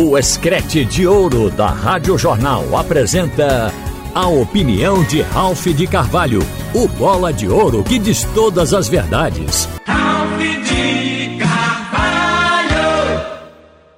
O Escrete de Ouro da Rádio Jornal apresenta a opinião de Ralph de Carvalho, o bola de ouro que diz todas as verdades. Ralph de Carvalho!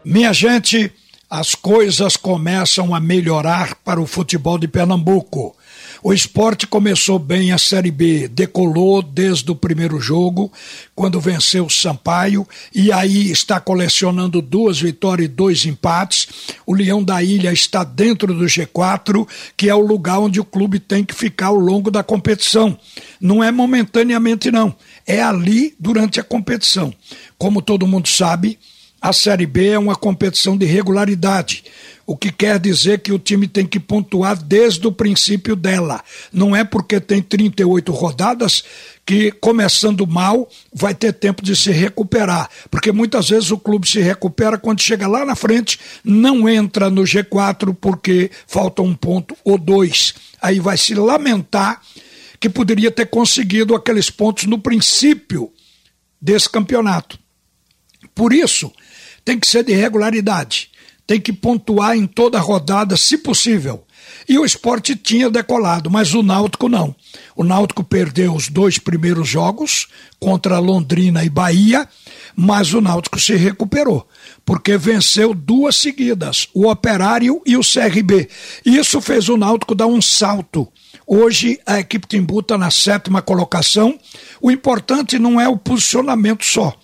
Minha gente, as coisas começam a melhorar para o futebol de Pernambuco. O esporte começou bem a Série B, decolou desde o primeiro jogo, quando venceu o Sampaio, e aí está colecionando duas vitórias e dois empates. O Leão da Ilha está dentro do G4, que é o lugar onde o clube tem que ficar ao longo da competição. Não é momentaneamente, não. É ali durante a competição. Como todo mundo sabe, a Série B é uma competição de regularidade, o que quer dizer que o time tem que pontuar desde o princípio dela. Não é porque tem 38 rodadas que, começando mal, vai ter tempo de se recuperar. Porque muitas vezes o clube se recupera quando chega lá na frente, não entra no G4 porque falta um ponto ou dois. Aí vai se lamentar que poderia ter conseguido aqueles pontos no princípio desse campeonato. Por isso tem que ser de regularidade, tem que pontuar em toda a rodada, se possível. E o esporte tinha decolado, mas o Náutico não. O Náutico perdeu os dois primeiros jogos contra Londrina e Bahia, mas o Náutico se recuperou, porque venceu duas seguidas, o Operário e o CRB. Isso fez o Náutico dar um salto. Hoje a equipe Timbu está na sétima colocação. O importante não é o posicionamento só,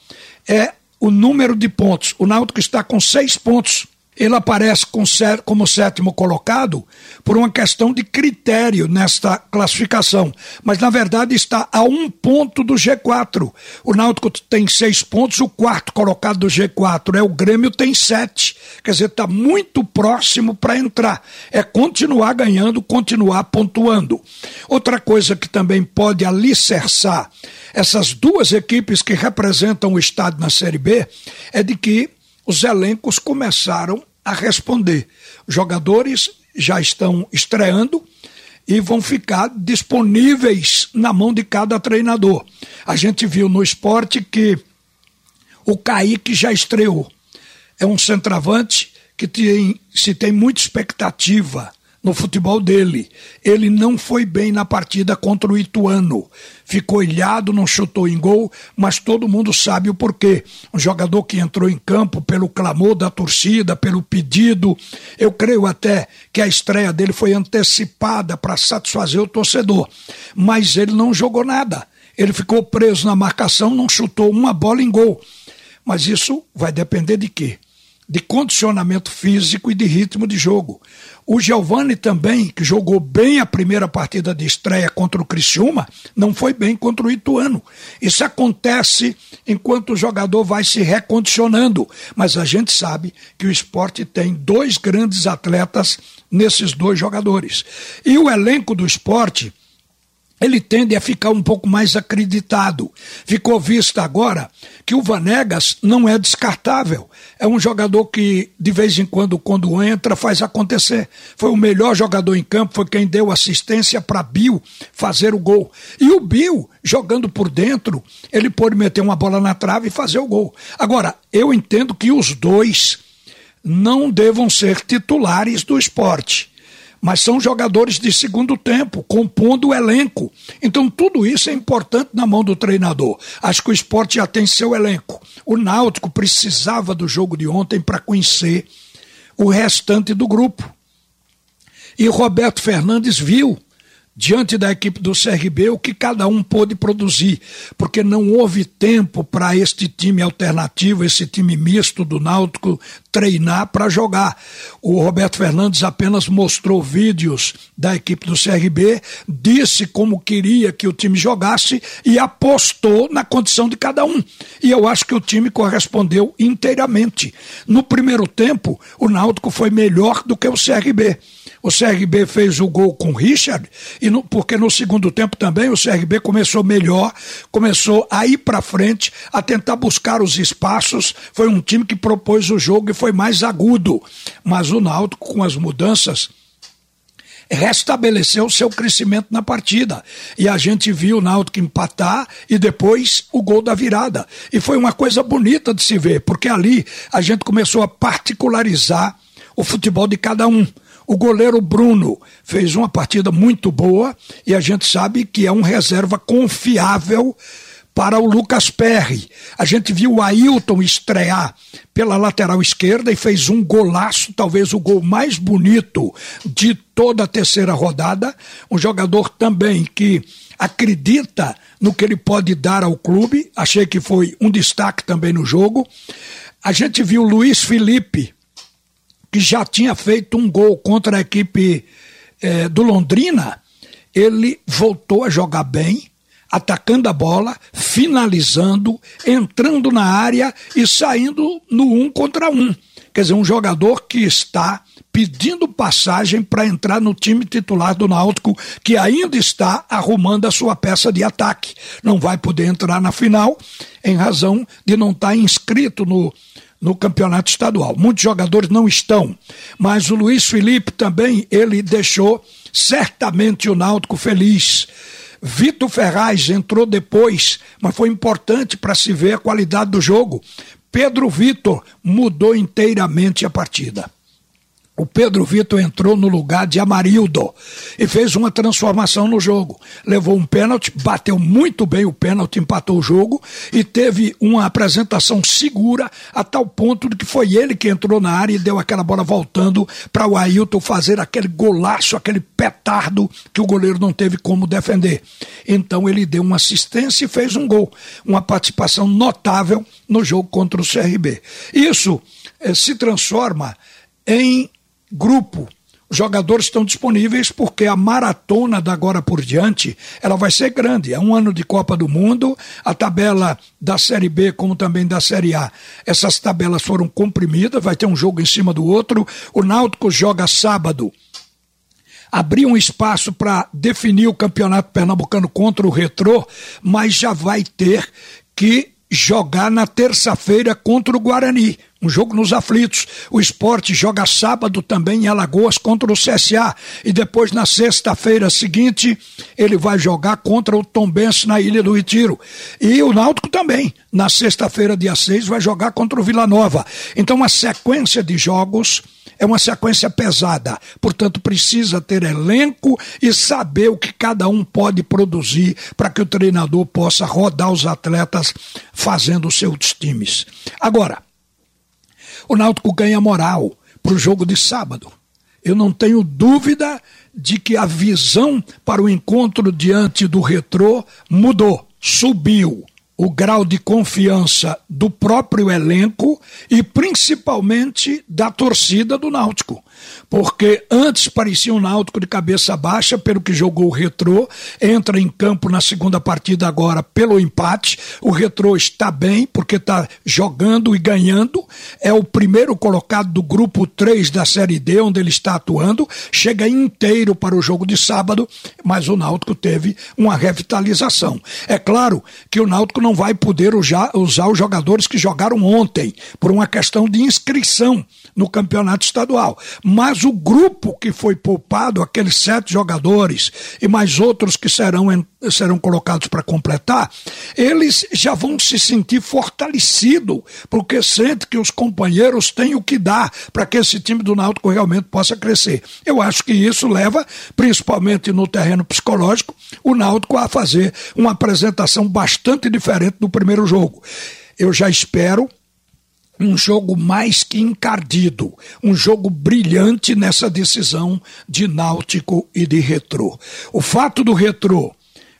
é o número de pontos. O Náutico está com seis pontos. Ele aparece com, como sétimo colocado por uma questão de critério nesta classificação. Mas, na verdade, está a um ponto do G4. O Náutico tem seis pontos, o quarto colocado do G4 é o Grêmio, tem sete. Quer dizer, está muito próximo para entrar. É continuar ganhando, continuar pontuando. Outra coisa que também pode alicerçar essas duas equipes que representam o estado na Série B é de que os elencos começaram a responder. Jogadores já estão estreando e vão ficar disponíveis na mão de cada treinador. A gente viu no esporte que o Kaique já estreou. É um centroavante que tem, se tem muita expectativa no futebol dele. Ele não foi bem na partida contra o Ituano. Ficou ilhado, não chutou em gol, mas todo mundo sabe o porquê. Um jogador que entrou em campo pelo clamor da torcida, pelo pedido. Eu creio até que a estreia dele foi antecipada para satisfazer o torcedor. Mas ele não jogou nada. Ele ficou preso na marcação, não chutou uma bola em gol. Mas isso vai depender de quê? de condicionamento físico e de ritmo de jogo. O Giovani também, que jogou bem a primeira partida de estreia contra o Criciúma, não foi bem contra o Ituano. Isso acontece enquanto o jogador vai se recondicionando, mas a gente sabe que o esporte tem dois grandes atletas nesses dois jogadores. E o elenco do esporte ele tende a ficar um pouco mais acreditado. Ficou visto agora que o Vanegas não é descartável. É um jogador que, de vez em quando, quando entra, faz acontecer. Foi o melhor jogador em campo, foi quem deu assistência para Bill fazer o gol. E o Bill, jogando por dentro, ele pode meter uma bola na trave e fazer o gol. Agora, eu entendo que os dois não devam ser titulares do esporte mas são jogadores de segundo tempo, compondo o elenco. Então tudo isso é importante na mão do treinador. Acho que o esporte já tem seu elenco. O Náutico precisava do jogo de ontem para conhecer o restante do grupo. E Roberto Fernandes viu diante da equipe do CRB o que cada um pôde produzir, porque não houve tempo para este time alternativo, esse time misto do Náutico treinar para jogar. O Roberto Fernandes apenas mostrou vídeos da equipe do CRB, disse como queria que o time jogasse e apostou na condição de cada um. E eu acho que o time correspondeu inteiramente. No primeiro tempo, o Náutico foi melhor do que o CRB. O CRB fez o gol com o Richard, e no, porque no segundo tempo também o CRB começou melhor, começou a ir para frente, a tentar buscar os espaços. Foi um time que propôs o jogo e foi mais agudo. Mas o Náutico, com as mudanças, restabeleceu seu crescimento na partida. E a gente viu o Náutico empatar e depois o gol da virada. E foi uma coisa bonita de se ver, porque ali a gente começou a particularizar o futebol de cada um. O goleiro Bruno fez uma partida muito boa e a gente sabe que é um reserva confiável para o Lucas Perry. A gente viu o Ailton estrear pela lateral esquerda e fez um golaço, talvez o gol mais bonito de toda a terceira rodada. Um jogador também que acredita no que ele pode dar ao clube. Achei que foi um destaque também no jogo. A gente viu o Luiz Felipe, que já tinha feito um gol contra a equipe eh, do Londrina. Ele voltou a jogar bem atacando a bola, finalizando, entrando na área e saindo no um contra um. Quer dizer, um jogador que está pedindo passagem para entrar no time titular do Náutico, que ainda está arrumando a sua peça de ataque. Não vai poder entrar na final em razão de não estar inscrito no, no campeonato estadual. Muitos jogadores não estão, mas o Luiz Felipe também, ele deixou certamente o Náutico feliz Vitor Ferraz entrou depois, mas foi importante para se ver a qualidade do jogo. Pedro Vitor mudou inteiramente a partida. O Pedro Vitor entrou no lugar de Amarildo e fez uma transformação no jogo. Levou um pênalti, bateu muito bem o pênalti, empatou o jogo e teve uma apresentação segura a tal ponto de que foi ele que entrou na área e deu aquela bola voltando para o Ailton fazer aquele golaço, aquele petardo que o goleiro não teve como defender. Então ele deu uma assistência e fez um gol. Uma participação notável no jogo contra o CRB. Isso eh, se transforma em grupo. Os jogadores estão disponíveis porque a maratona da agora por diante ela vai ser grande. É um ano de Copa do Mundo, a tabela da Série B como também da Série A. Essas tabelas foram comprimidas, vai ter um jogo em cima do outro. O Náutico joga sábado abriu um espaço para definir o campeonato pernambucano contra o Retrô, mas já vai ter que jogar na terça-feira contra o Guarani um jogo nos aflitos. O esporte joga sábado também em Alagoas contra o CSA. E depois, na sexta-feira seguinte, ele vai jogar contra o Tombense na Ilha do Retiro. E o Náutico também, na sexta-feira, dia 6, vai jogar contra o Vila Nova. Então, a sequência de jogos é uma sequência pesada. Portanto, precisa ter elenco e saber o que cada um pode produzir para que o treinador possa rodar os atletas fazendo seus times. Agora, o Náutico ganha moral para o jogo de sábado. Eu não tenho dúvida de que a visão para o encontro diante do retrô mudou, subiu o grau de confiança do próprio elenco e principalmente da torcida do Náutico porque antes parecia um Náutico de cabeça baixa, pelo que jogou o Retrô, entra em campo na segunda partida agora pelo empate. O Retrô está bem, porque está jogando e ganhando. É o primeiro colocado do grupo 3 da Série D, onde ele está atuando. Chega inteiro para o jogo de sábado, mas o Náutico teve uma revitalização. É claro que o Náutico não vai poder usar, os jogadores que jogaram ontem, por uma questão de inscrição no campeonato estadual. Mas o grupo que foi poupado, aqueles sete jogadores e mais outros que serão, serão colocados para completar, eles já vão se sentir fortalecidos, porque sente que os companheiros têm o que dar para que esse time do Náutico realmente possa crescer. Eu acho que isso leva, principalmente no terreno psicológico, o Náutico a fazer uma apresentação bastante diferente do primeiro jogo. Eu já espero um jogo mais que encardido, um jogo brilhante nessa decisão de Náutico e de Retrô. O fato do Retrô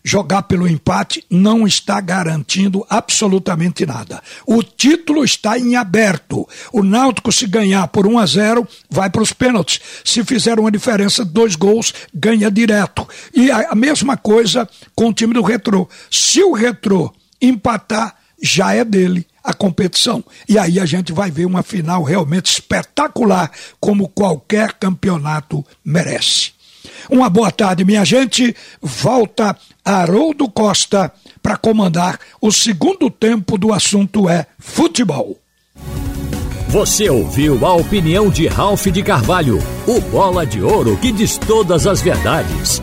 jogar pelo empate não está garantindo absolutamente nada. O título está em aberto. O Náutico, se ganhar por 1 a 0, vai para os pênaltis. Se fizer uma diferença dois gols, ganha direto. E a mesma coisa com o time do Retrô. Se o Retrô empatar, já é dele a competição. E aí a gente vai ver uma final realmente espetacular, como qualquer campeonato merece. Uma boa tarde, minha gente. Volta Haroldo Costa para comandar o segundo tempo do assunto é futebol. Você ouviu a opinião de Ralph de Carvalho, o bola de ouro que diz todas as verdades.